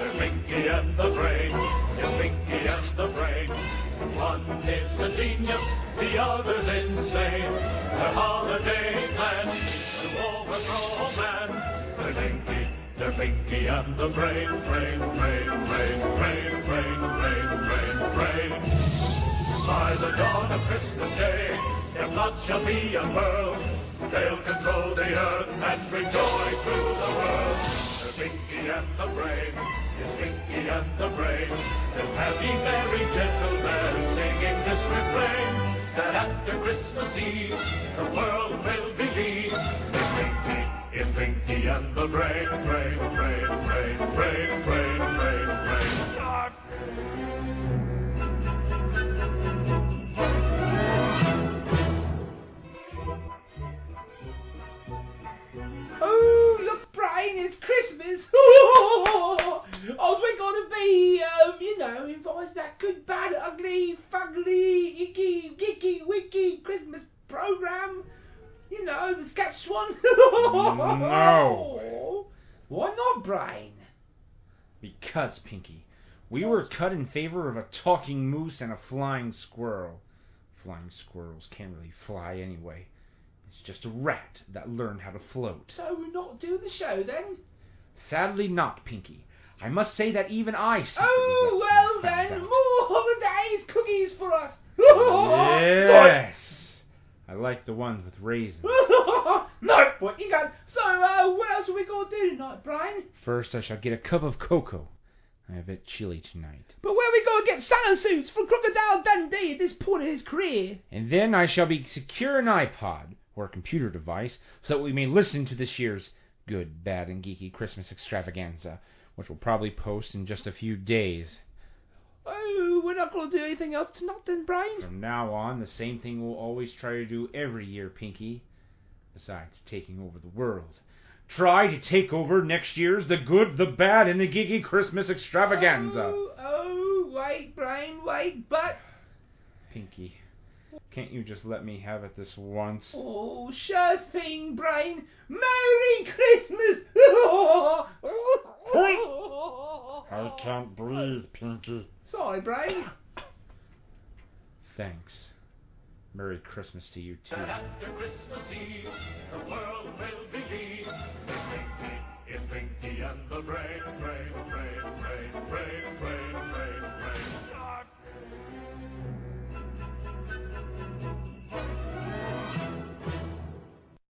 There's Pinky and the Brain. Yes, Pinky and the Brain. One is a genius, the other's insane. Their holiday plans to overthrow man. They're Pinky, they're Pinky and the Brain. Brain, brain, brain, brain, brain, brain, brain, brain. By the dawn of Christmas Day, their plots shall be unfurled. They'll control the earth and bring joy Ye merry gentlemen singing this refrain. That after Christmas Eve, the world will believe in Pinky, in Pinky and the Brain, Brain, Brain, ugly, fugly, icky, gicky, wicky Christmas program. You know, the sketch one. No. Why not, Brain? Because, Pinky, we were cut in favor of a talking moose and a flying squirrel. Flying squirrels can't really fly anyway. It's just a rat that learned how to float. So we're not doing the show then? Sadly not, Pinky. I must say that even I Oh, well then, out. More holidays, cookies for us. Yes! I like the ones with raisins. no, what you got? So, uh, what else are we going to do tonight, Brain? First, I shall get a cup of cocoa. I'm a bit chilly tonight. But where are we going to get Santa suits for Crocodile Dundee at this point in his career? And then I shall be secure an iPod or a computer device so that we may listen to this year's good, bad, and geeky Christmas extravaganza, which we'll probably post in just a few days. We're not going to do anything else tonight then, Brain? From now on, the same thing we'll always try to do every year, Pinky. Besides taking over the world. Try to take over next year's The Good, the Bad, and the Geeky Christmas Extravaganza. Oh, oh, wait, Brain, wait, but... Pinky, can't you just let me have it this once? Oh, sure thing, Brain. Merry Christmas! I can't breathe, Pinky. Golly, Brady. Thanks. Merry Christmas to you, too. After Christmas Eve, the world will believe Pinky, and the Brain, Brain, Brain, Brain, Brain, Brain, Brain, Brain.